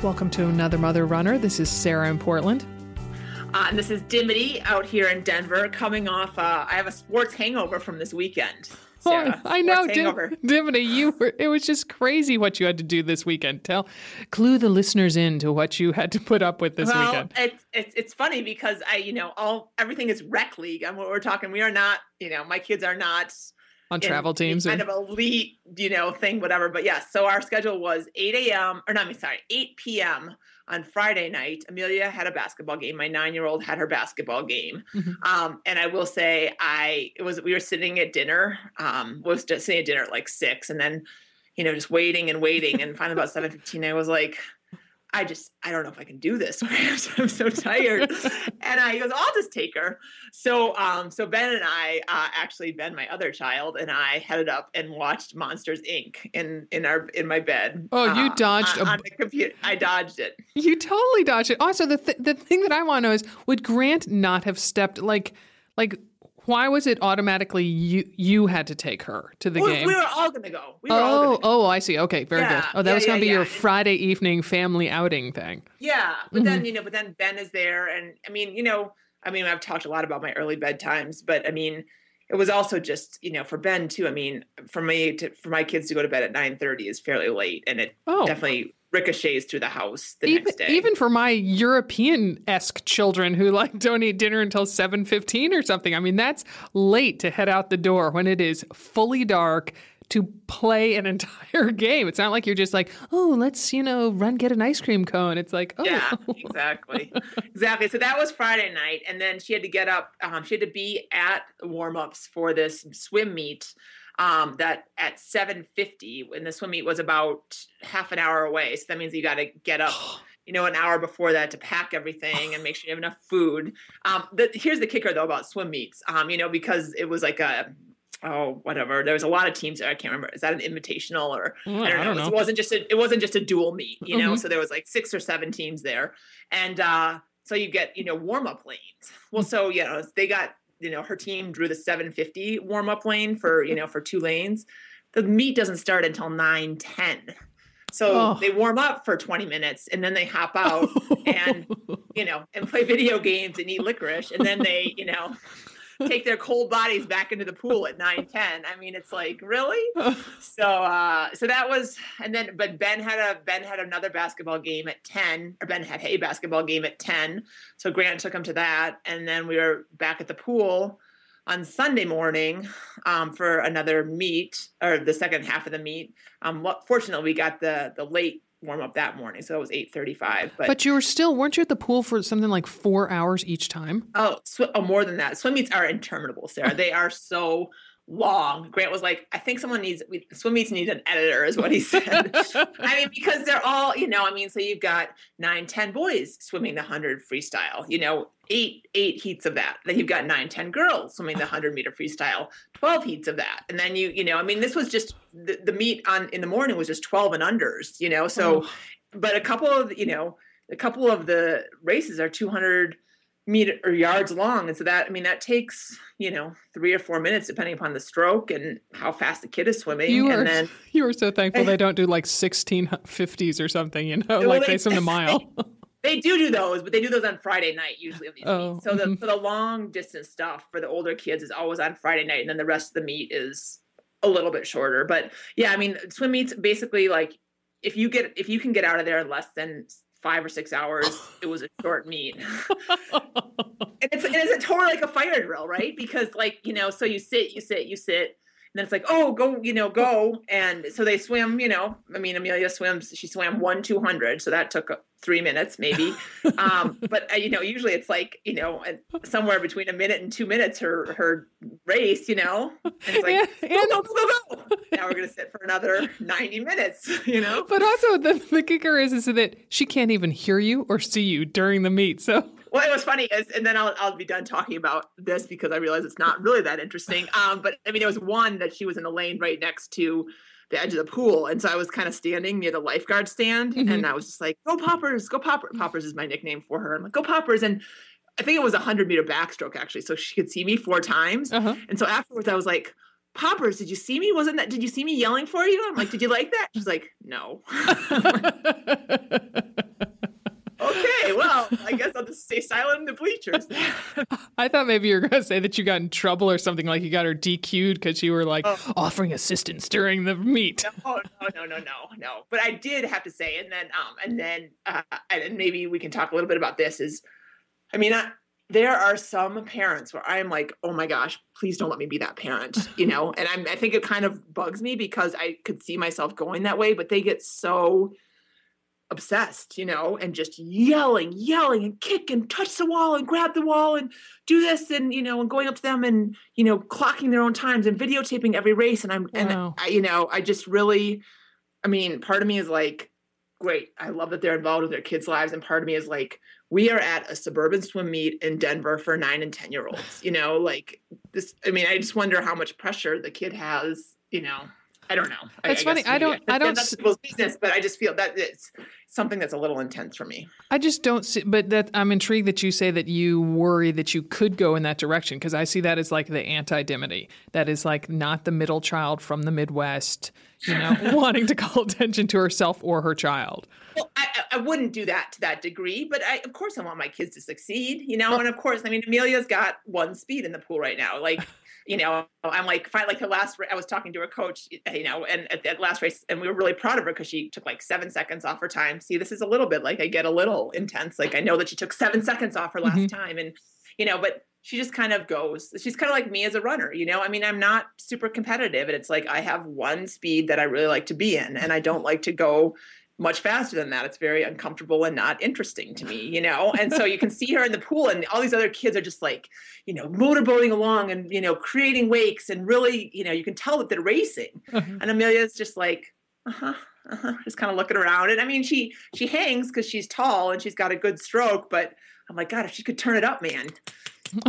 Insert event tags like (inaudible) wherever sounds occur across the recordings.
Welcome to another Mother Runner. This is Sarah in Portland. Uh, and this is Dimity out here in Denver, coming off. Uh, I have a sports hangover from this weekend. Sarah, oh, I know, Dim- Dimity. You were. It was just crazy what you had to do this weekend. Tell, clue the listeners in to what you had to put up with this well, weekend. It's, it's it's funny because I, you know, all everything is rec league. And what we're talking, we are not. You know, my kids are not on travel teams kind or... of elite you know thing whatever but yes so our schedule was 8 a.m or not me sorry 8 p.m on friday night. Amelia had a basketball game. My nine year old had her basketball game. Mm-hmm. um, and i will say i it was we were sitting at dinner um was just sitting at dinner at like six and then you know just waiting and waiting. And finally about 7 15 i was like I just, I don't know if I can do this, (laughs) I'm so tired. (laughs) and I goes, I'll just take her. So, um, so Ben and I, uh, actually Ben, my other child, and I headed up and watched Monsters Inc. in in our in my bed. Oh, you uh, dodged on, a... on the computer. I dodged it. You totally dodged it. Also, the th- the thing that I want to know is, would Grant not have stepped like like why was it automatically you you had to take her to the we, game? We were all gonna go. We oh, go. oh, I see. Okay, very yeah, good. Oh, that yeah, was gonna yeah, be your Friday evening family outing thing. Yeah, but mm-hmm. then you know, but then Ben is there, and I mean, you know, I mean, I've talked a lot about my early bedtimes, but I mean, it was also just you know for Ben too. I mean, for me to for my kids to go to bed at nine thirty is fairly late, and it oh. definitely ricochets through the house the even, next day. Even for my European esque children who (laughs) like don't eat dinner until seven fifteen or something. I mean, that's late to head out the door when it is fully dark to play an (laughs) entire game. It's not like you're just like, oh, let's, you know, run get an ice cream cone. It's like, oh. Yeah, (laughs) exactly. exactly. So that was Friday night. And then she had to get up, um, she had to be at warm ups for this swim meet um, that at 7.50 when the swim meet was about half an hour away so that means you got to get up (sighs) you know an hour before that to pack everything and make sure you have enough food. Um, the, here's the kicker though about swim meets. Um, you know because it was like a oh whatever. There was a lot of teams there i can't remember is that an invitational or mm, i don't know, I don't know. it wasn't just a, it wasn't just a dual meet you know Mm-hmm. so there was like six or seven teams there. And uh so you get you know warm up lanes. Well so you know they got you know her team drew the 750 warm up lane for you know for two lanes the meet doesn't start until 9 10 so Oh. they warm up for 20 minutes and then they hop out (laughs) and you know and play video games and eat licorice and then they you know take their cold bodies back into the pool at 9 10 i mean it's like really? (laughs) So uh so that was and then but ben had a ben had another basketball game at 10 or ben had a basketball game at 10 so grant took him to that and then we were back at the pool on sunday morning um, for another meet or the second half of the meet. Um what fortunately we got the the late warm up that morning so it was 8.35 but, But you were still, weren't you at the pool for something like four hours each time? Oh, sw- oh, more than that. Swim meets are interminable, Sarah. They are so long. Grant was like, I think someone needs we, swim meets need an editor, is what he said. (laughs) I mean, because they're all, you know, I mean, so you've got nine, ten boys swimming the hundred freestyle, you know, eight, eight heats of that. Then you've got nine, ten girls swimming the hundred meter freestyle, twelve heats of that. And then you, you know, I mean, this was just the, the meet on in the morning was just 12 and unders, you know. So Oh. but a couple of, you know, a couple of the races are 200 meter or yards long. And so that i mean that takes you know three or four minutes depending upon the stroke and how fast the kid is swimming. You and then (laughs) you were so thankful (laughs) they don't do like 1650s or something, you know, Well, like they- they swim the (laughs) mile. they do do those but they do those on friday night usually these Oh, so the mm-hmm. for the long distance stuff for the older kids is always on friday night and then the rest of the meet is a little bit shorter. But yeah i mean swim meets basically like if you get if you can get out of there in less than five or six hours it was a short meet (laughs) (laughs) and it's, it's totally like a fire drill, right? Because like, you know, so you sit, you sit, you sit, and then it's like, oh, go, you know, go. And so they swim, you know, I mean, Amelia swims, she swam one 200. So that took, three minutes maybe. (laughs) um, but uh, you know, usually it's like you know somewhere between a minute and two minutes her her race. You know, and it's like yeah, go, go go go go. now we're gonna sit for another ninety minutes. (laughs) You know, but also the the kicker is is that she can't even hear you or see you during the meet. So well, it was funny, is, and then I'll, I'll be done talking about this because I realize it's not really that interesting. Um, but I mean, there was one that she was in a lane right next to the edge of the pool. And so I was kind of standing near the lifeguard stand mm-hmm. and I was just like, go poppers, go poppers. Poppers is my nickname for her. I'm like, go poppers. And I think it was a hundred meter backstroke actually. So she could see me four times. Uh-huh. And so afterwards I was like, Poppers, did you see me? Wasn't that, did you see me yelling for you? I'm like, did you like that? She's like, no. (laughs) okay, well, I guess I'll just stay silent in the bleachers. (laughs) I thought maybe you were going to say that you got in trouble or something, like you got her DQ'd because you were like oh. offering assistance during the meet. No, no, no, no, no, no. But I did have to say, and then, um, and then, uh, and maybe we can talk a little bit about this. Is, I mean, I, there are some parents where I'm like, oh my gosh, please don't let me be that parent, you know. (laughs) and I'm, I think it kind of bugs me because I could see myself going that way, but they get so obsessed, you know, and just yelling, yelling and kick and touch the wall and grab the wall and do this and you know and going up to them and you know clocking their own times and videotaping every race. And I'm wow. and I, you know I just really I mean part of me is like great I love that they're involved with their kids lives. And part of me is like we are at a suburban swim meet in Denver for 9 and 10 year olds you know like this I mean I just wonder how much pressure the kid has you know I don't know. It's I, funny. I, I don't. I don't. That's people's business, but I just feel that it's something that's a little intense for me. I just don't see. But that I'm intrigued that you say that you worry that you could go in that direction because I see that as like the anti Dimity. That is like not the middle child from the Midwest, you know, (laughs) wanting to call attention to herself or her child. Well, I, I wouldn't do that to that degree, but I, of course, I want my kids to succeed, you know. And of course, I mean, Amelia's got one speed in the pool right now, like you know, I'm like, fine, like the last, I was talking to a coach, you know, and at that last race, and we were really proud of her because she took like seven seconds off her time. See, this is a little bit like I get a little intense. Like I know that she took seven seconds off her last mm-hmm. time. And, you know, but she just kind of goes, she's kind of like me as a runner, you know? I mean, I'm not super competitive. And it's like I have one speed that I really like to be in, and I don't like to go much faster than that. It's very uncomfortable and not interesting to me, you know? And so you can see her in the pool and all these other kids are just like, you know, motorboating along and, you know, creating wakes and really, you know, you can tell that they're racing. Uh-huh. And Amelia's just like, uh-huh, uh-huh, just kind of looking around. And I mean, she, she hangs because she's tall and she's got a good stroke, but I'm like, God, if she could turn it up, man.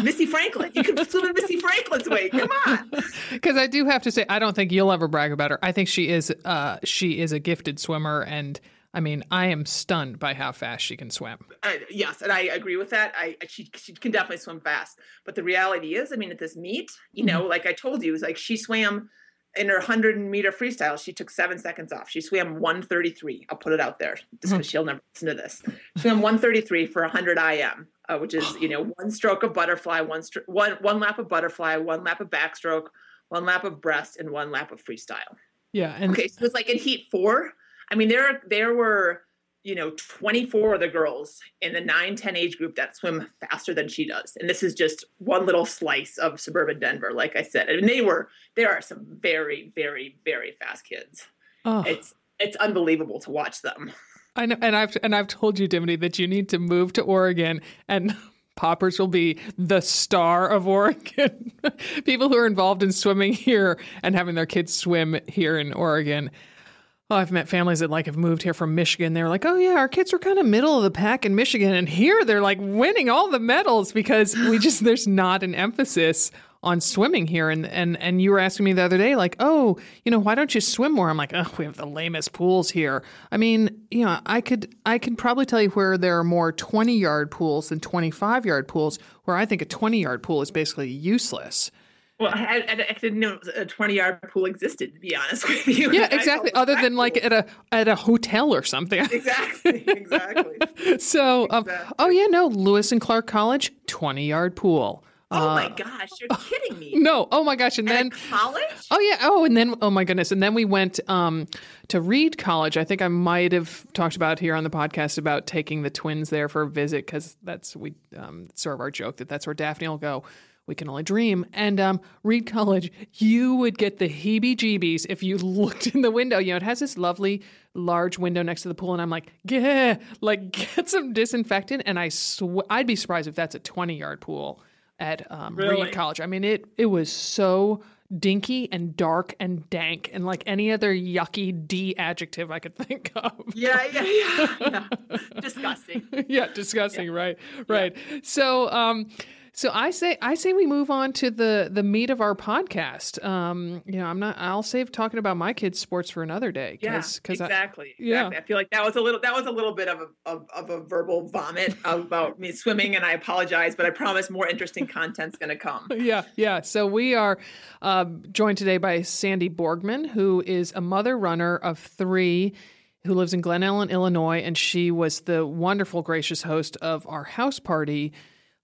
Missy Franklin. You could swim in Missy Franklin's way. Come on. (laughs) Because I do have to say, I don't think you'll ever brag about her. I think she is uh, she is a gifted swimmer, and I mean, I am stunned by how fast she can swim. Uh, yes, and I agree with that. I she she can definitely swim fast. But the reality is, I mean, at this meet, you know, mm-hmm. like I told you, is like she swam in her 100 meter freestyle, she took seven seconds off. She swam 133. I'll put it out there just because mm-hmm. she'll never listen to this. She swam 133 for 100 IM uh, which is you know (sighs) one stroke of butterfly, one str- one one lap of butterfly, one lap of backstroke, one lap of breast, and one lap of freestyle. Yeah. And- okay, so it's like in heat four. I mean, there there were you know 24 of the girls in the 9 10 age group that swim faster than she does and this is just one little slice of suburban denver like i said and they were there are some very very very fast kids oh. it's it's unbelievable to watch them I know, and I've and I've told you, Dimity, that you need to move to Oregon and (laughs) Poppers will be the star of Oregon. (laughs) People who are involved in swimming here and having their kids swim here in Oregon. Oh, I've met families that like have moved here from Michigan. They're like, oh yeah, our kids were kind of middle of the pack in Michigan, and here they're like winning all the medals because we just there's not an emphasis on swimming here and and and you were asking me the other day like oh you know why don't you swim more i'm like oh we have the lamest pools here i mean you know i could i could probably tell you where there are more 20 yard pools than 25 yard pools where i think a 20 yard pool is basically useless well, I, I, I, didn't know a twenty-yard pool existed. To be honest with you, yeah, (laughs) exactly. Other than like at a at a hotel or something. (laughs) Exactly, exactly. (laughs) so, um, oh yeah, no, Lewis and Clark College, twenty-yard pool. Oh uh, my gosh, you're kidding me. (laughs) No, oh my gosh. And At then college? Oh yeah. Oh, and then oh my goodness. And then we went um, to Reed College. I think I might have talked about here on the podcast about taking the twins there for a visit because that's we um, sort of our joke that that's where Daphne will go we can only dream. And um, Reed College, you would get the heebie jeebies if you (laughs) looked in the window. You know, it has this lovely large window next to the pool. And I'm like, yeah, like (laughs) get some disinfectant. And I sw- I'd be surprised if that's a 20 yard pool at um, Really? Reed College. I mean, it, it was so dinky and dark and dank and like any other yucky D adjective I could think of. Yeah, yeah, yeah. yeah. (laughs) Disgusting. yeah, disgusting. Right, right. So, um, so I say, I say we move on to the the meat of our podcast. Um, you know, I'm not. I'll save talking about my kids' sports for another day. Yeah, Cause, 'cause I- exactly. yeah. exactly. I feel like that was a little that was a little bit of a of, of a verbal vomit about me swimming, and I apologize, but I promise more interesting content's going to come. (laughs) yeah, yeah. So we are um, joined today by Sandy Borgman, who is a mother runner of three, who lives in Glen Ellyn, Illinois, and she was the wonderful, gracious host of our house party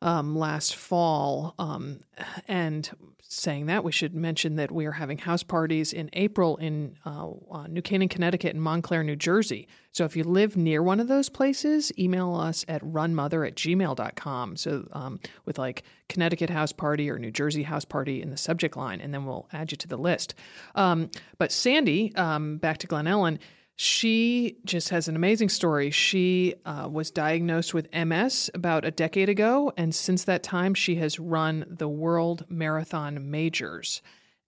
um, last fall. Um, and saying that, we should mention that we are having house parties in April in uh, uh, New Canaan, Connecticut, and Montclair, New Jersey. So if you live near one of those places, email us at runmother at gmail.com. So um, with like Connecticut house party or New Jersey house party in the subject line, and then we'll add you to the list. Um, but Sandy, um, back to Glen Ellyn, she just has an amazing story. She uh, was diagnosed with MS about a decade ago, and since that time, she has run the World Marathon Majors.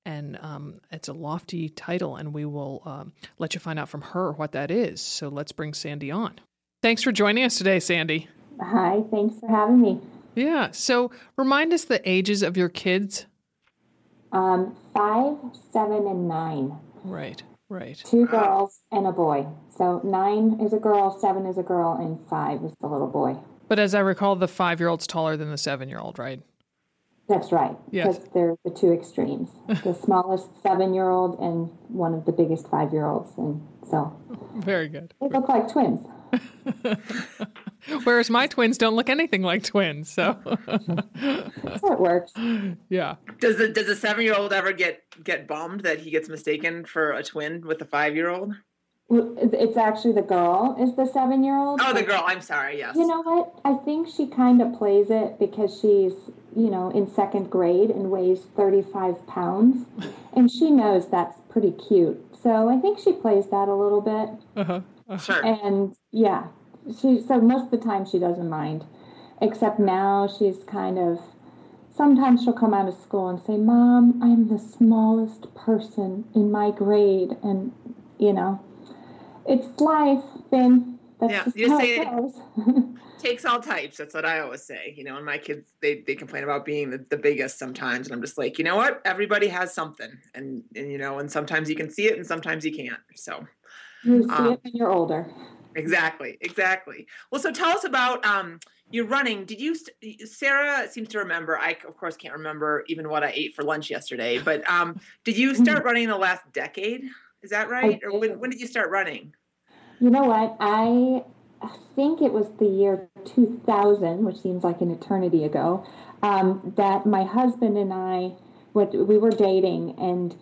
And um, it's a lofty title, and we will um, let you find out from her what that is. So let's bring Sandy on. Thanks for joining us today, Sandy. Hi, thanks for having me. Yeah. So remind us the ages of your kids. Um, five, seven, and nine. Right. Right. Two girls and a boy. So nine is a girl, seven is a girl, and five is the little boy. But as I recall, the five year old's taller than the seven year old, right? That's right, Yes. because they're the two extremes (laughs) the smallest seven year old and one of the biggest five year olds. And so Very good. they look like twins. (laughs) (laughs) Whereas my twins don't look anything like twins. So, (laughs) So it works. yeah. Does the does the seven year old ever get get bummed that he gets mistaken for a twin with the five year old? It's actually the girl is the seven year old. Oh, the girl. I'm sorry. Yes. You know what? I think she kind of plays it because she's, you know, in second grade and weighs 35 pounds. And she knows that's pretty cute. So I think she plays that a little bit. Uh-huh. Sure. And yeah, she, so most of the time she doesn't mind. Except now she's kind of, sometimes she'll come out of school and say, Mom, I'm the smallest person in my grade. And, you know, it's life, Finn. That's Yeah, just you how say it it- goes. (laughs) takes all types. That's what I always say. You know, and my kids they they complain about being the, the biggest sometimes, and I'm just like, you know what? Everybody has something, and and you know, and sometimes you can see it, and sometimes you can't. So You see Um, it when you're older. Exactly, exactly. Well, so tell us about um your running. Did you? Sarah seems to remember. I of course can't remember even what I ate for lunch yesterday. But um, did you start running in the last decade? Is that right? Or when did. when did you start running? You know what? I think it was the year 2000, which seems like an eternity ago, um, that my husband and I, what we were dating, and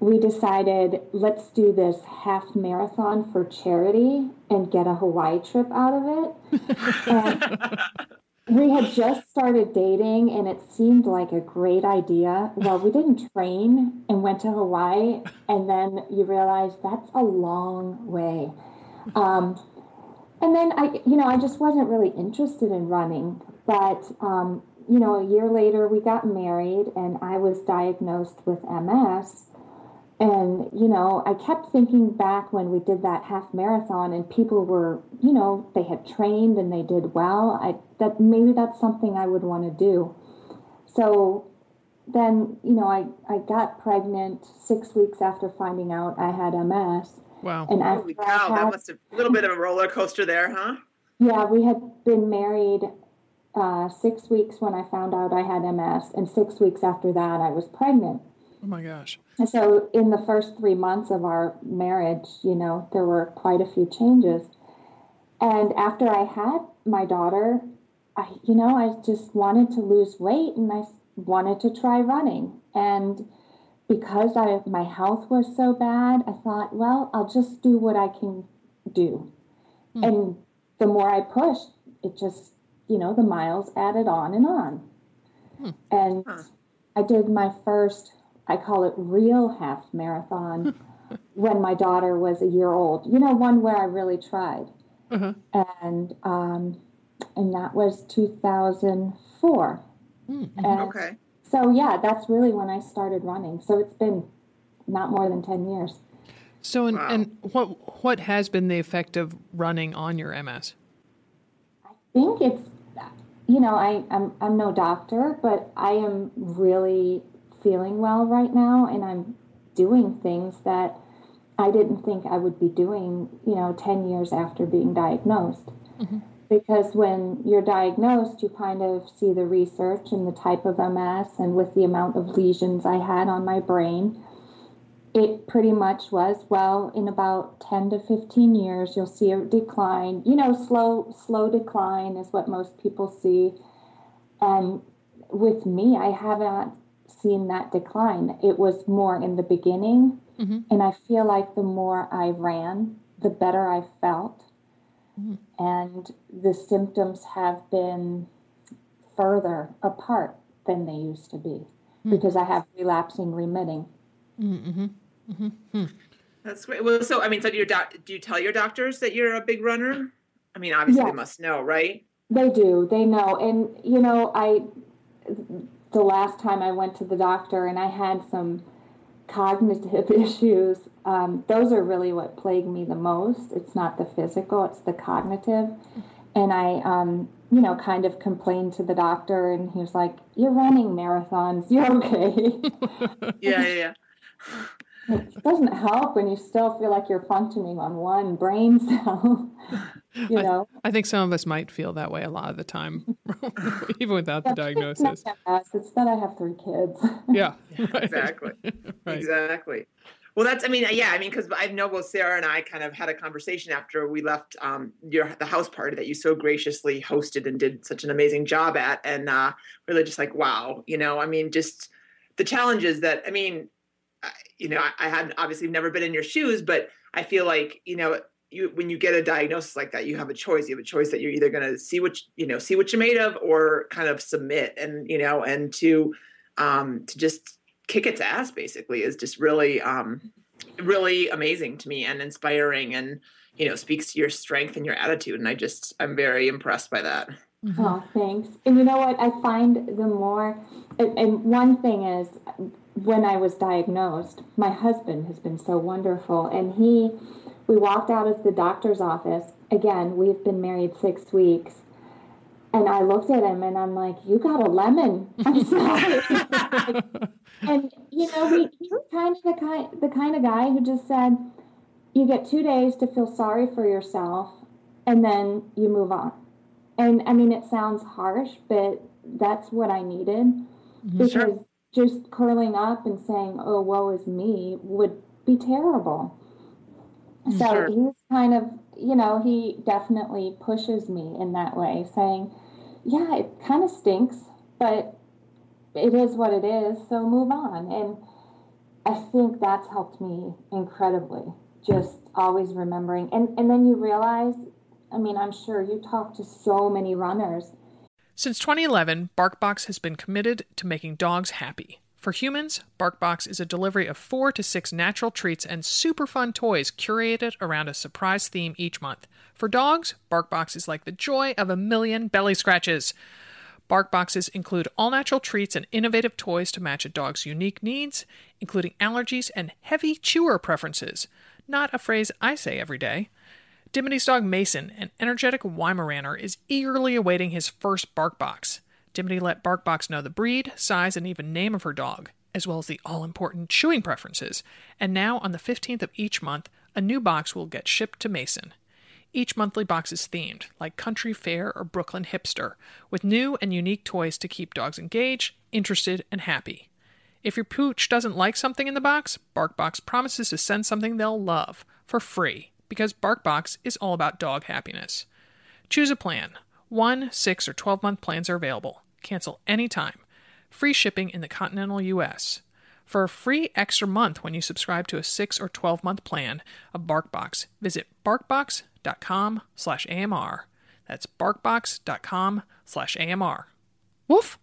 we decided let's do this half marathon for charity and get a Hawaii trip out of it. (laughs) We had just started dating and it seemed like a great idea. Well, we didn't train and went to Hawaii, and then you realize that's a long way. Um, and then I, you know, I just wasn't really interested in running. But, um, you know, a year later we got married and I was diagnosed with MS. And, you know, I kept thinking back when we did that half marathon and people were, you know, they had trained and they did well. I that maybe that's something I would want to do. So then, you know, I, I got pregnant six weeks after finding out I had MS. Wow. And Holy after I cow! That had- must have a little bit of a roller coaster there, huh? yeah, we had been married uh, six weeks when I found out I had MS, and six weeks after that, I was pregnant. Oh my gosh. And so, in the first three months of our marriage, you know, there were quite a few changes. And after I had my daughter, I, you know, I just wanted to lose weight and I wanted to try running. And because I, my health was so bad, I thought, well, I'll just do what I can do. Hmm. And the more I pushed, it just, you know, the miles added on and on. Hmm. And Huh. I did my first, I call it real half marathon (laughs) when my daughter was a year old. You know, one where I really tried. Uh-huh. And um, and that was 2004. Mm-hmm. okay. So yeah, that's really when I started running. So it's been not more than 10 years. So and, wow. and what what has been the effect of running on your MS? I think it's you know, I, I'm I'm no doctor, but I am really feeling well right now and I'm doing things that I didn't think I would be doing, you know, 10 years after being diagnosed. Mm-hmm. Because when you're diagnosed, you kind of see the research and the type of MS, and with the amount of lesions I had on my brain, it pretty much was well in about 10 to 15 years you'll see a decline you know slow slow decline is what most people see and with me i haven't seen that decline it was more in the beginning mm-hmm. and i feel like the more i ran the better i felt mm-hmm. and the symptoms have been further apart than they used to be mm-hmm. because i have relapsing remitting Mm-hmm. Mm-hmm. That's great. Well, so I mean, so do your doc- do you tell your doctors that you're a big runner? I mean, obviously yes. they must know, right? They do. They know, and you know, I the last time I went to the doctor and I had some cognitive (laughs) issues. Um, those are really what plague me the most. It's not the physical; it's the cognitive. And I, um, you know, kind of complained to the doctor, and he was like, "You're running marathons. (laughs) You're okay." (laughs) yeah, yeah. yeah it doesn't help when you still feel like you're functioning on one brain cell. (laughs) you know, I, I, think some of us might feel that way a lot of the time, (laughs) even without the diagnosis. It's that I have three kids. (laughs) yeah, right. exactly, right. exactly. Well, that's, I mean, yeah, I mean, because I know both Sarah and I kind of had a conversation after we left um, your the house party that you so graciously hosted and did such an amazing job at, and uh, really just like, wow, you know, I mean, just the challenges that, I mean, you know, I, I had obviously never been in your shoes, but I feel like, you know, you when you get a diagnosis like that, you have a choice. You have a choice that you're either going to see what you know, see what you're made of, or kind of submit, and you know, and to um, to just kick its ass basically is just really um, really amazing to me and inspiring, and you know, speaks to your strength and your attitude. And I just I'm very impressed by that. Mm-hmm. Oh, thanks. And you know what? I find the more, and, and one thing is when I was diagnosed, my husband has been so wonderful. And he, we walked out of the doctor's office. Again, we've been married six weeks. And I looked at him and I'm like, You got a lemon. (laughs) I'm sorry. (laughs) and, you know, he, he's kind of the kind, the kind of guy who just said, You get two days to feel sorry for yourself and then you move on. And I mean, it sounds harsh, but that's what I needed mm-hmm. because sure just curling up and saying, "Oh, woe is me," would be terrible. So sure. he's kind of, you know, he definitely pushes me in that way, saying, "Yeah, it kind of stinks, but it is what it is. So move on." And I think that's helped me incredibly. Just always remembering, and and then you realize. I mean, I'm sure you talk to so many runners since 2011, BarkBox has been committed to making dogs happy. For humans, BarkBox is a delivery of four to six natural treats and super fun toys curated around a surprise theme each month. For dogs, BarkBox is like the joy of a million belly scratches. Bark boxes include all natural treats and innovative toys to match a dog's unique needs, including allergies and heavy chewer preferences. Not a phrase I say every day. Dimity's dog Mason, an energetic Weimaraner, is eagerly awaiting his first bark box. Dimity let BarkBox know the breed, size, and even name of her dog, as well as the all important chewing preferences. And now, on the 15th of each month, a new box will get shipped to Mason. Each monthly box is themed, like country fair or Brooklyn hipster, with new and unique toys to keep dogs engaged, interested, and happy. If your pooch doesn't like something in the box, BarkBox promises to send something they'll love for free because BarkBox is all about dog happiness. Choose a plan. One, six, or 12 month plans are available. Cancel anytime. Free shipping in the continental U.S. For a free extra month when you subscribe to a 6 or 12 month plan of BarkBox, visit barkbox.com slash AMR. That's barkbox.com slash AMR. Woof!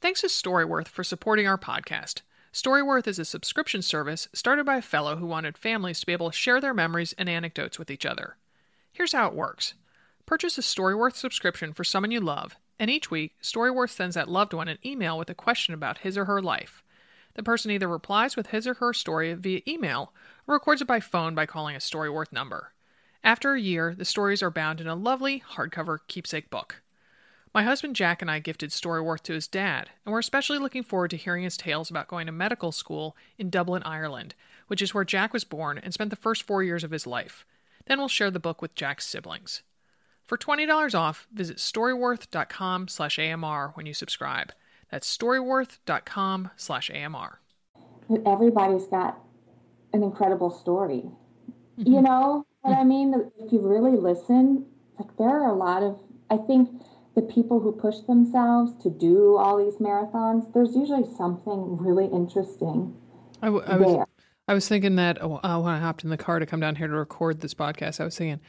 Thanks to Storyworth for supporting our podcast. Storyworth is a subscription service started by a fellow who wanted families to be able to share their memories and anecdotes with each other. Here's how it works purchase a Storyworth subscription for someone you love, and each week, Storyworth sends that loved one an email with a question about his or her life. The person either replies with his or her story via email or records it by phone by calling a Storyworth number. After a year, the stories are bound in a lovely hardcover keepsake book. My husband Jack and I gifted Storyworth to his dad, and we're especially looking forward to hearing his tales about going to medical school in Dublin, Ireland, which is where Jack was born and spent the first four years of his life. Then we'll share the book with Jack's siblings. For $20 off, visit storyworth.com slash AMR when you subscribe. That's storyworth.com slash AMR. Everybody's got an incredible story. Mm-hmm. You know what I mean? If you really listen, like there are a lot of, I think the people who push themselves to do all these marathons, there's usually something really interesting. I, w- I was, I was thinking that uh, when I hopped in the car to come down here to record this podcast, I was thinking,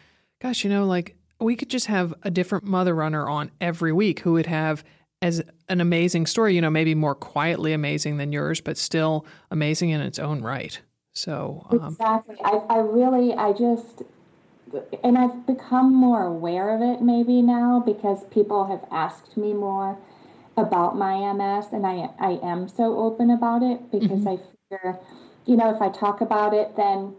gosh, you know, like we could just have a different mother runner on every week who would have as an amazing story, you know, maybe more quietly amazing than yours, but still amazing in its own right. So um, exactly, I, I really, I just, and I've become more aware of it maybe now because people have asked me more about my MS, and I I am so open about it because mm-hmm. I figure, you know, if I talk about it, then,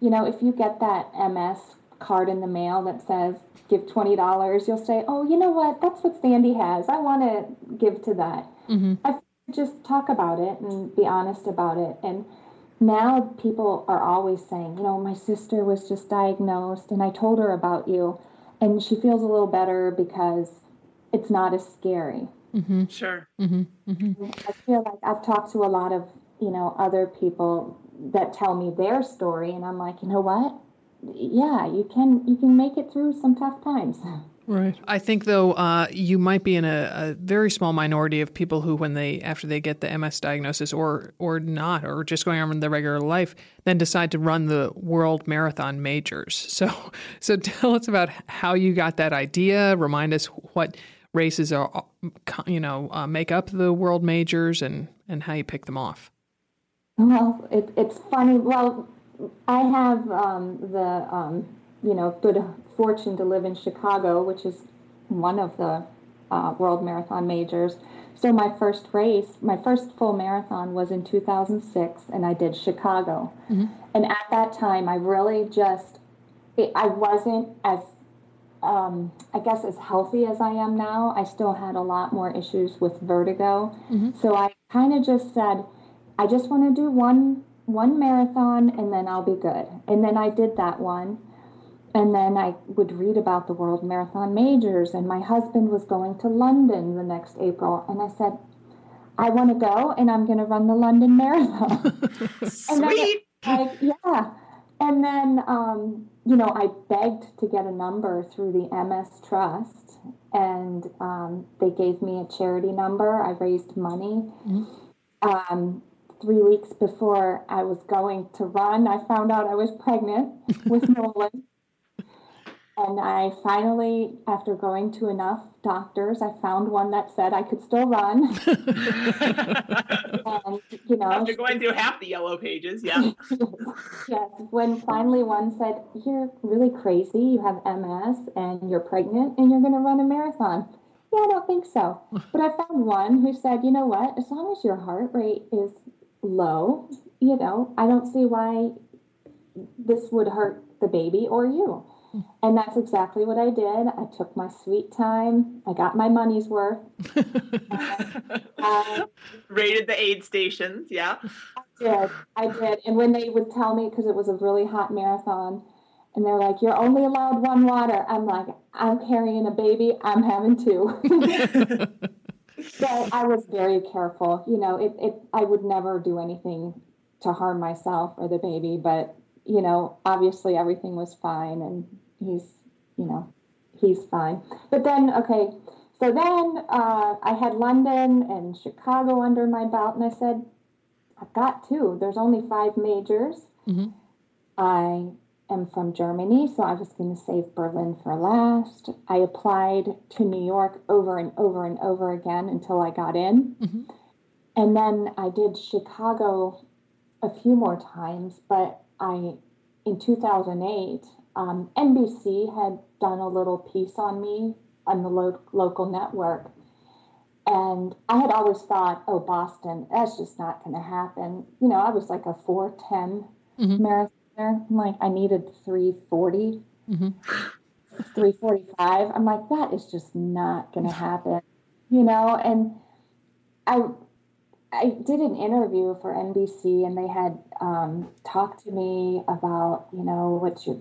you know, if you get that MS card in the mail that says give twenty dollars, you'll say, oh, you know what, that's what Sandy has. I want to give to that. Mm-hmm. I just talk about it and be honest about it and now people are always saying, you know, my sister was just diagnosed and I told her about you and she feels a little better because it's not as scary. Mm-hmm. Sure. Mm-hmm. Mm-hmm. I feel like I've talked to a lot of, you know, other people that tell me their story and I'm like, you know what? Yeah, you can you can make it through some tough times. (laughs) Right. I think though uh, you might be in a, a, very small minority of people who, when they after they get the MS diagnosis or or not, or just going on with their regular life, then decide to run the world marathon majors. (laughs) So so tell us about how you got that idea. Remind us what races are you know uh, make up the world majors and and how you pick them off. Well, it, it's funny. Well, I have um, the um, you know good fortune to live in Chicago, which is one of the uh, world marathon majors. So my first race, my first full marathon was in 2006, and I did Chicago. Mm-hmm. And at that time, I really just, it, I wasn't as, um, I guess, as healthy as I am now. I still had a lot more issues with vertigo. Mm-hmm. So I kind of just said, I just want to do one one marathon, and then I'll be good. And then I did that one. And then I would read about the World Marathon Majors, and my husband was going to London the next April. And I said, I want to go, and I'm going to run the London (laughs) Marathon. Sweet. like, yeah. And then, um, you know, I begged to get a number through the MS Trust, and um, they gave me a charity number. I raised money. Mm-hmm. Um, three weeks before I was going to run, I found out I was pregnant with (laughs) Nolan. And I finally, after going to enough doctors, I found one that said I could still run. (laughs) and, you know, after going through half the yellow pages, yeah. (laughs) yes. When finally one said, You're really crazy, you have MS and you're pregnant and you're going to run a marathon. Yeah, I don't think so. But I found one who said, You know what? As long as your heart rate is low, you know, I don't see why this would hurt the baby or you. And that's exactly what I did. I took my sweet time. I got my money's worth. (laughs) uh, Rated the aid stations, yeah. I did. I did. And when they would tell me, because it was a really hot marathon, and they're like, "You're only allowed one water." I'm like, "I'm carrying a baby. I'm having two. (laughs) (laughs) so I was very careful. You know, it, it. I would never do anything to harm myself or the baby, but you know, obviously everything was fine, and he's, you know, he's fine. But then, okay, so then uh, I had London and Chicago under my belt, and I said, I've got two. There's only five majors. Mm-hmm. I am from Germany, so I was going to save Berlin for last. I applied to New York over and over and over again until I got in. Mm-hmm. And then I did Chicago a few more times, but I, in 2008, um, NBC had done a little piece on me on the lo- local network. And I had always thought, oh, Boston, that's just not going to happen. You know, I was like a 410 mm-hmm. Marathoner. Like, I needed 340, mm-hmm. 345. I'm like, that is just not going (laughs) to happen, you know? And I, I did an interview for NBC and they had um, talked to me about, you know, what's your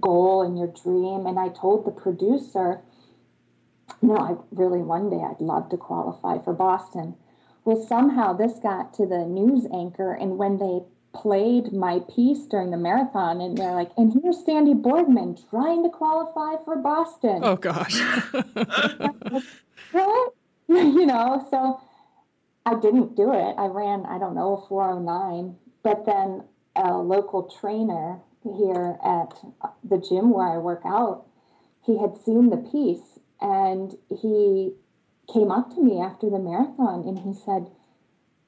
goal and your dream. And I told the producer, you know, I really one day I'd love to qualify for Boston. Well, somehow this got to the news anchor, and when they played my piece during the marathon, and they're like, and here's Sandy Boardman trying to qualify for Boston. Oh, gosh. (laughs) what? (laughs) you know, so I didn't do it. I ran, I don't know, a 409. But then a local trainer here at the gym where I work out, he had seen the piece and he came up to me after the marathon and he said,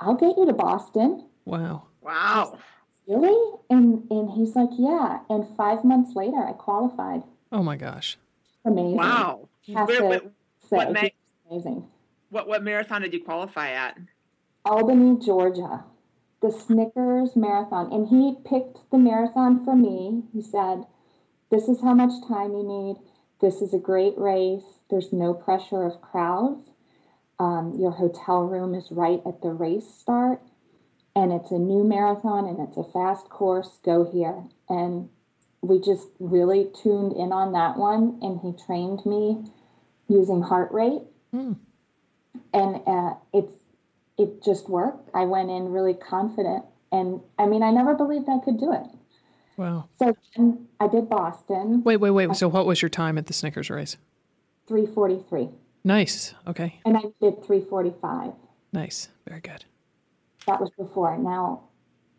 I'll get you to Boston. Wow. Wow. Really? And and he's like, Yeah. And five months later I qualified. Oh my gosh. Amazing. Wow. Wait, wait, what, ma- amazing. What what marathon did you qualify at? Albany, Georgia. The Snickers Marathon. And he picked the marathon for me. He said, This is how much time you need. This is a great race. There's no pressure of crowds. Um, your hotel room is right at the race start. And it's a new marathon and it's a fast course. Go here. And we just really tuned in on that one. And he trained me using heart rate. Mm. And uh, it's it just worked. I went in really confident. And I mean, I never believed I could do it. Wow. So I did Boston. Wait, wait, wait. So what was your time at the Snickers race? 343. Nice. Okay. And I did 345. Nice. Very good. That was before. Now,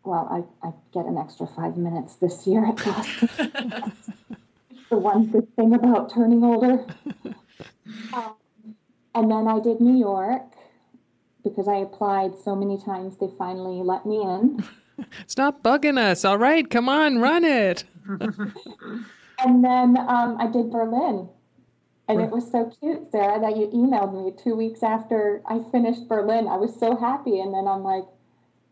well, I, I get an extra five minutes this year at Boston. (laughs) the one good thing about turning older. Um, and then I did New York because I applied so many times, they finally let me in. (laughs) Stop bugging us. All right, come on, run it. (laughs) and then um, I did Berlin. And it was so cute, Sarah, that you emailed me two weeks after I finished Berlin. I was so happy. And then I'm like,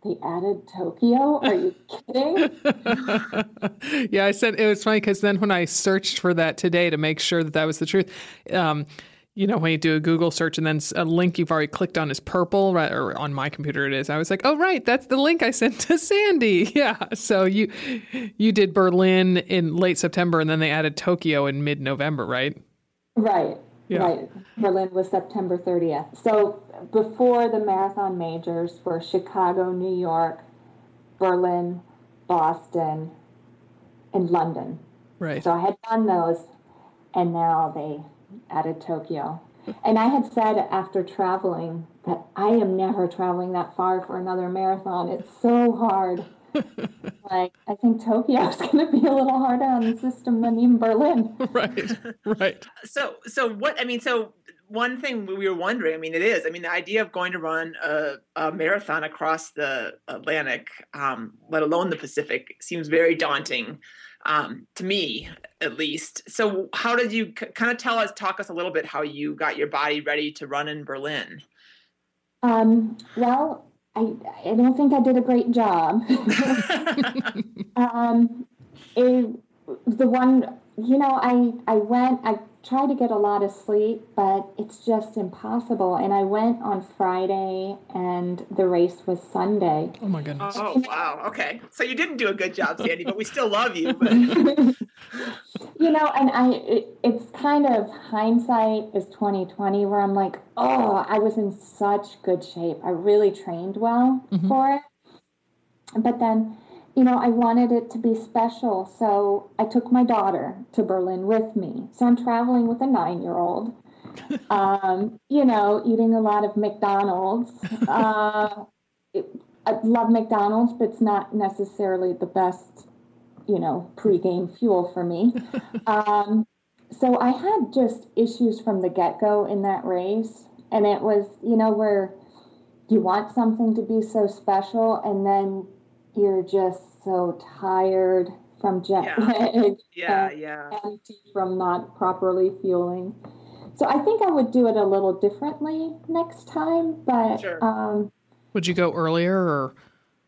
they added Tokyo? Are you kidding? (laughs) yeah, I said it was funny because then when I searched for that today to make sure that that was the truth, um, you know, when you do a Google search and then a link you've already clicked on is purple, right? Or on my computer it is. I was like, oh right, that's the link I sent to Sandy. (laughs) Yeah. So you you did Berlin in late September and then they added Tokyo in mid November, right? Right. Yeah. Right. Berlin was September 30th. So before the marathon majors were Chicago, New York, Berlin, Boston, and London. Right. So I had done those and now they added Tokyo. And I had said after traveling that I am never traveling that far for another marathon. It's so hard. Like I think Tokyo is going to be a little harder on the system than even Berlin. (laughs) Right, right. So, so what? I mean, so one thing we were wondering. I mean, it is. I mean, the idea of going to run a, a marathon across the Atlantic, um, let alone the Pacific, seems very daunting um, to me at least. So, how did you c- kind of tell us, talk us a little bit how you got your body ready to run in Berlin? Um, well, I, I don't think I did a great job. (laughs) (laughs) um, it, the one, you know, I, I went, I try to get a lot of sleep, but it's just impossible. And I went on Friday, and the race was Sunday. Oh my goodness! Oh wow. Okay, so you didn't do a good job, Sandy, but we still love you. But... (laughs) you know, and I, it, it's kind of hindsight is twenty twenty, where I'm like, oh, I was in such good shape. I really trained well mm-hmm. for it, but then you know, I wanted it to be special. So I took my daughter to Berlin with me. So I'm traveling with a nine year old, (laughs) um, you know, eating a lot of McDonald's. (laughs) Uh, it, I love McDonald's, but it's not necessarily the best you know, pre-game fuel for me. (laughs) um, so I had just issues from the get-go in that race, and it was, you know, where you want something to be so special, and then you're just so tired from jet Yeah. lag (laughs) Yeah, and yeah. empty from not properly fueling. So I think I would do it a little differently next time, but Sure. um, Would you go earlier or?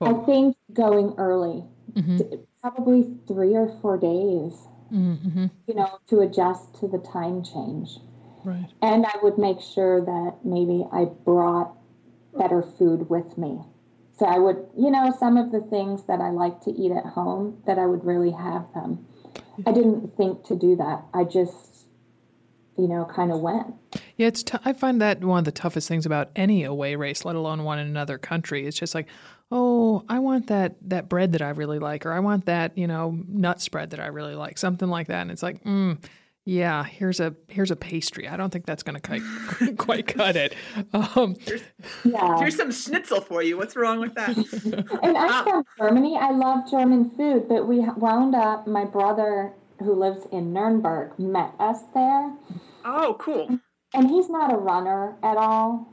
I think going early, mhm, probably three or four days, mhm, you know, to adjust to the time change. right. And I would make sure that maybe I brought better food with me. So I would, you know, some of the things that I like to eat at home, that I would really have them. I didn't think to do that. I just, you know, kind of went. Yeah, it's. T- I find that one of the toughest things about any away race, let alone one in another country. It's just like, oh, I want that that bread that I really like, or I want that you know nut spread that I really like, something like that. And it's like, mm, yeah, here's a here's a pastry. I don't think that's going to quite (laughs) quite cut it. Um, Yeah. Here's some schnitzel for you. What's wrong with that? (laughs) And I'm from Germany. I love German food, but we wound up, my brother who lives in Nuremberg met us there. Oh, cool. And he's not a runner at all.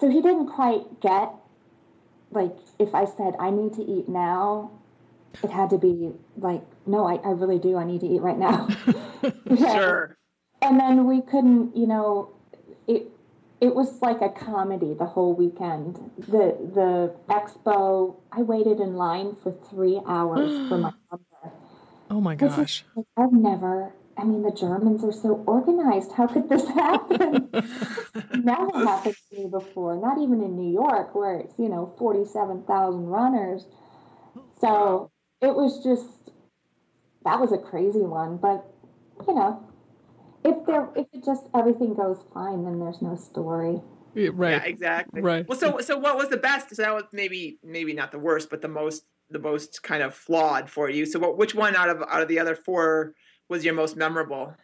So he didn't quite get, like, if I said, I need to eat now, it had to be like, no, I, I really do. I need to eat right now. (laughs) Sure. And then we couldn't, you know, it it was like a comedy the whole weekend. The the expo, I waited in line for three hours for my (gasps) number. oh my is gosh. I've never. I mean, the Germans are so organized. How could this happen? (laughs) Never happened to me before. Not even in New York, where it's you know forty-seven thousand runners. So it was just that was a crazy one. But you know, if there if it just everything goes fine, then there's no story. Yeah, right. Yeah, exactly. Right. Well, so so what was the best? So that was maybe maybe not the worst, but the most the most kind of flawed for you. So what which one out of out of the other four was your most memorable?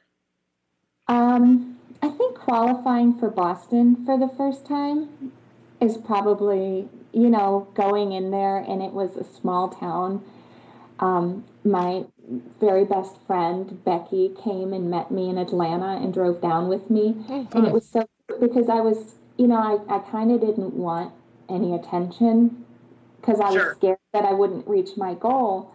Um, I think qualifying for Boston for the first time is probably, you know, going in there and it was a small town. Um, my very best friend, Becky, came and met me in Atlanta and drove down with me. Oh, And it was so because I was, you know, I, I kind of didn't want any attention because I Sure. was scared that I wouldn't reach my goal.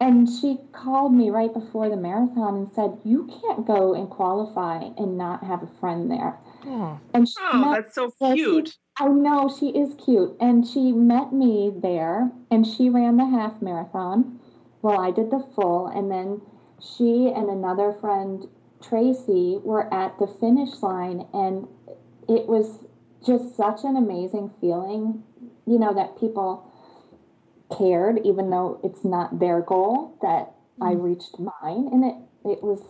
And she called me right before the marathon and said, You can't go and qualify and not have a friend there. Oh, And she Oh, met- that's so so she- cute. I know she is cute. And she met me there and she ran the half marathon Well, I did the full. And then she and another friend, Tracy, were at the finish line. And it was just such an amazing feeling, you know, that people cared, even though it's not their goal, that I mm. reached mine. And it, it was.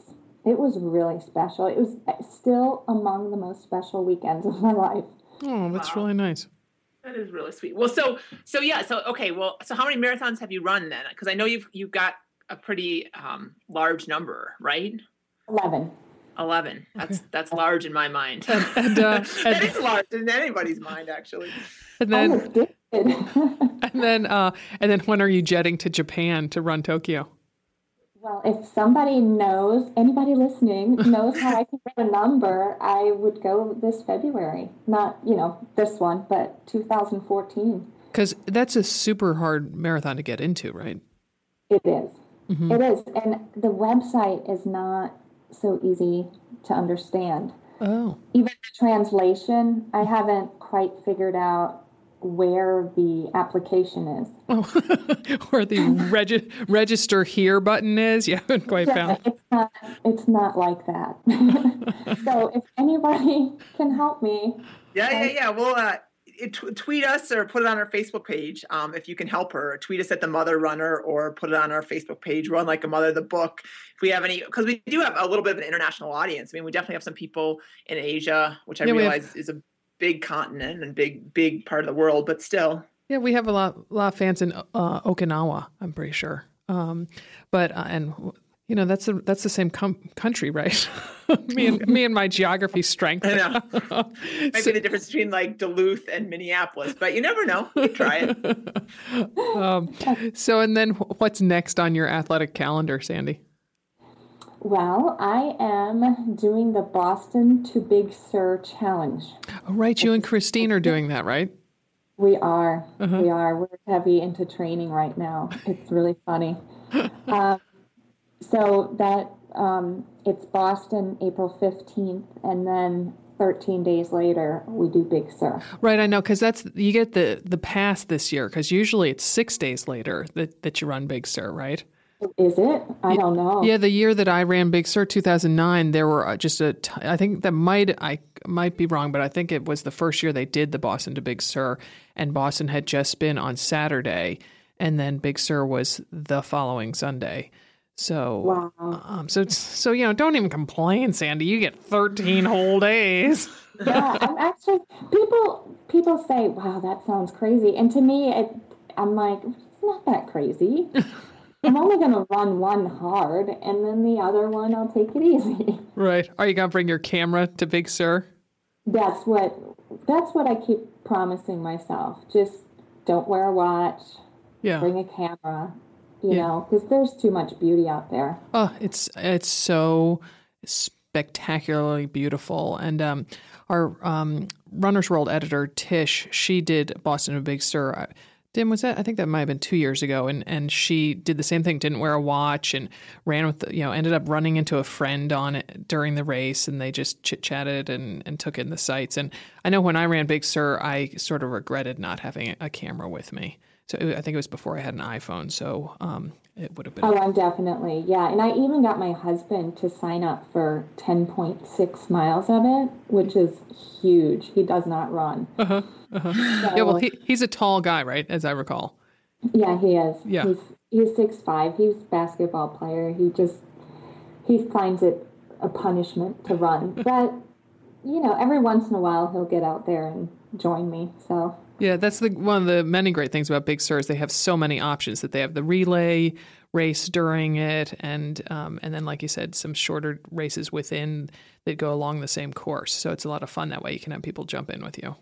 It was really special. It was still among the most special weekends of my life. oh, that's Wow. really nice. That is really sweet. Well, so so yeah, so okay, well, so how many marathons have you run then? Because I know you've you've got a pretty um, large number, right? 11. Eleven. That's that's large in my mind. And, uh, (laughs) that and- is large in anybody's mind, actually. And then, addicted. (laughs) and then, uh, and then, when are you jetting to Japan to run Tokyo? Well, if somebody knows, anybody listening (laughs) knows how I can get a number, I would go this February. Not, you know, this one, but 2014. Because that's a super hard marathon to get into, right? It is. Mm-hmm. It is. And the website is not so easy to understand. Oh, Even the translation, I haven't quite figured out where the application is. oh, (laughs) where the regi- register here button is? You haven't quite Yeah, found. it's not it's not like that. (laughs) so if anybody can help me, Yeah, yeah, Okay. yeah. Well, uh, t- tweet us or put it on our Facebook page um, if you can help her. Tweet us at the Mother Runner or put it on our Facebook page. Run like a mother, the book. If we have any, because we do have a little bit of an international audience. I mean, we definitely have some people in Asia, which I Yeah, we have- realize is a big continent and big, big part of the world, but still. Yeah, we have a lot, lot of fans in uh, Okinawa. I'm pretty sure. Um, but uh, and You know, that's the that's the same com- country, right? (laughs) me and me and my geography strength. I know. (laughs) Might so, be the difference between like Duluth and Minneapolis, but you never know. You try it. (laughs) um, so, and then what's next on your athletic calendar, Sandy? Well, I am doing the Boston to Big Sur challenge. Oh, right. You and Christine are doing that, right? We are. Uh-huh. We are. We're heavy into training right now. It's really funny. (laughs) um, so that um, it's Boston April 15th, and then 13 days later we do Big Sur. Right, I know, because that's you get the the pass this year, because usually it's six days later that, that you run Big Sur, right? Is it? I don't know. Yeah, the year that I ran Big Sur, 2009, there were uh, just a. T- I think that might I might be wrong, but I think it was the first year they did the Boston to Big Sur, and Boston had just been on Saturday, and then Big Sur was the following Sunday. So, wow. um, so so you know, don't even complain, Sandy. You get 13 whole days. (laughs) yeah, I'm actually people people say, "Wow, that sounds crazy," and to me, it, I'm like, it's not that crazy. (laughs) I'm only going to run one hard, and then the other one I'll take it easy. (laughs) Right? Are you going to bring your camera to Big Sur? That's what that's what I keep promising myself. Just don't wear a watch. Yeah. Bring a camera. You yeah. know, because there's too much beauty out there. Oh, it's it's so spectacularly beautiful, and um, our um, Runner's World editor Tish, she did Boston to Big Sur. Dim, was that? I think that might have been two years ago, and and she did the same thing. Didn't wear a watch and ran with the, you know ended up running into a friend on it during the race, and they just chit chatted and and took in the sights. And I know when I ran Big Sur, I sort of regretted not having a camera with me. So I think it was before I had an iPhone. So um, it would have been. Oh, I'm definitely yeah, and I even got my husband to sign up for 10.6 miles of it, which is huge. He does not run. Uh-huh. Uh-huh. So, yeah, well, he, he's a tall guy, right? As I recall. Yeah, he is. Yeah, he's he's six five. He's a basketball player. He just he finds it a punishment to run, (laughs) but you know, every once in a while he'll get out there and join me. So yeah, that's the one of the many great things about Big Sur is they have so many options that they have the relay race during it, and um, and then like you said, some shorter races within that go along the same course. So it's a lot of fun that way. You can have people jump in with you.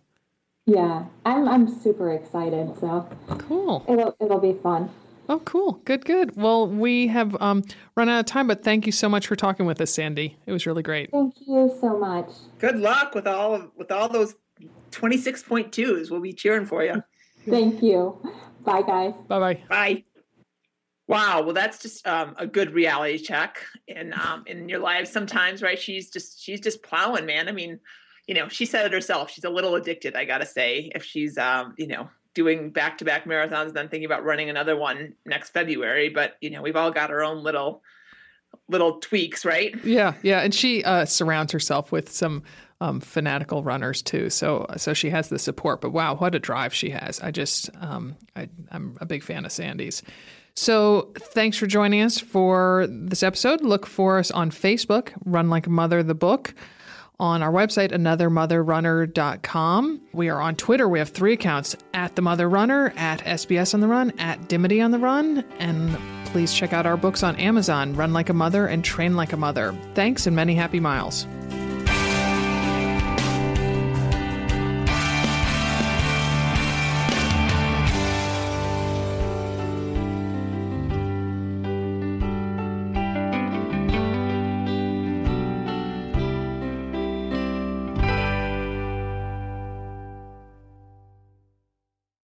Yeah, I'm I'm super excited. So cool. It'll it'll be fun. Oh, cool. Good, good. Well, we have um, run out of time, but thank you so much for talking with us, Sandy. It was really great. Thank you so much. Good luck with all of, with all those 26.2s. We'll be cheering for you. Thank you. Bye, guys. Bye-bye. Bye. Wow. Well, that's just um, a good reality check in um, in your life. Sometimes, right? She's just she's just plowing, man. I mean, you know, she said it herself. She's a little addicted, I gotta say. If she's, um, you know, doing back to back marathons, then thinking about running another one next February. But you know, we've all got our own little little tweaks, right? Yeah, yeah. And she uh, surrounds herself with some um, fanatical runners too. So so she has the support. But wow, what a drive she has! I just um, I, I'm a big fan of Sandy's. So thanks for joining us for this episode. Look for us on Facebook, Run Like a Mother, the book on our website, anothermotherrunner.com. We are on Twitter. We have three accounts at the Mother Runner, at SBS on the Run, at Dimity on the Run. And please check out our books on Amazon Run Like a Mother and Train Like a Mother. Thanks and many happy miles.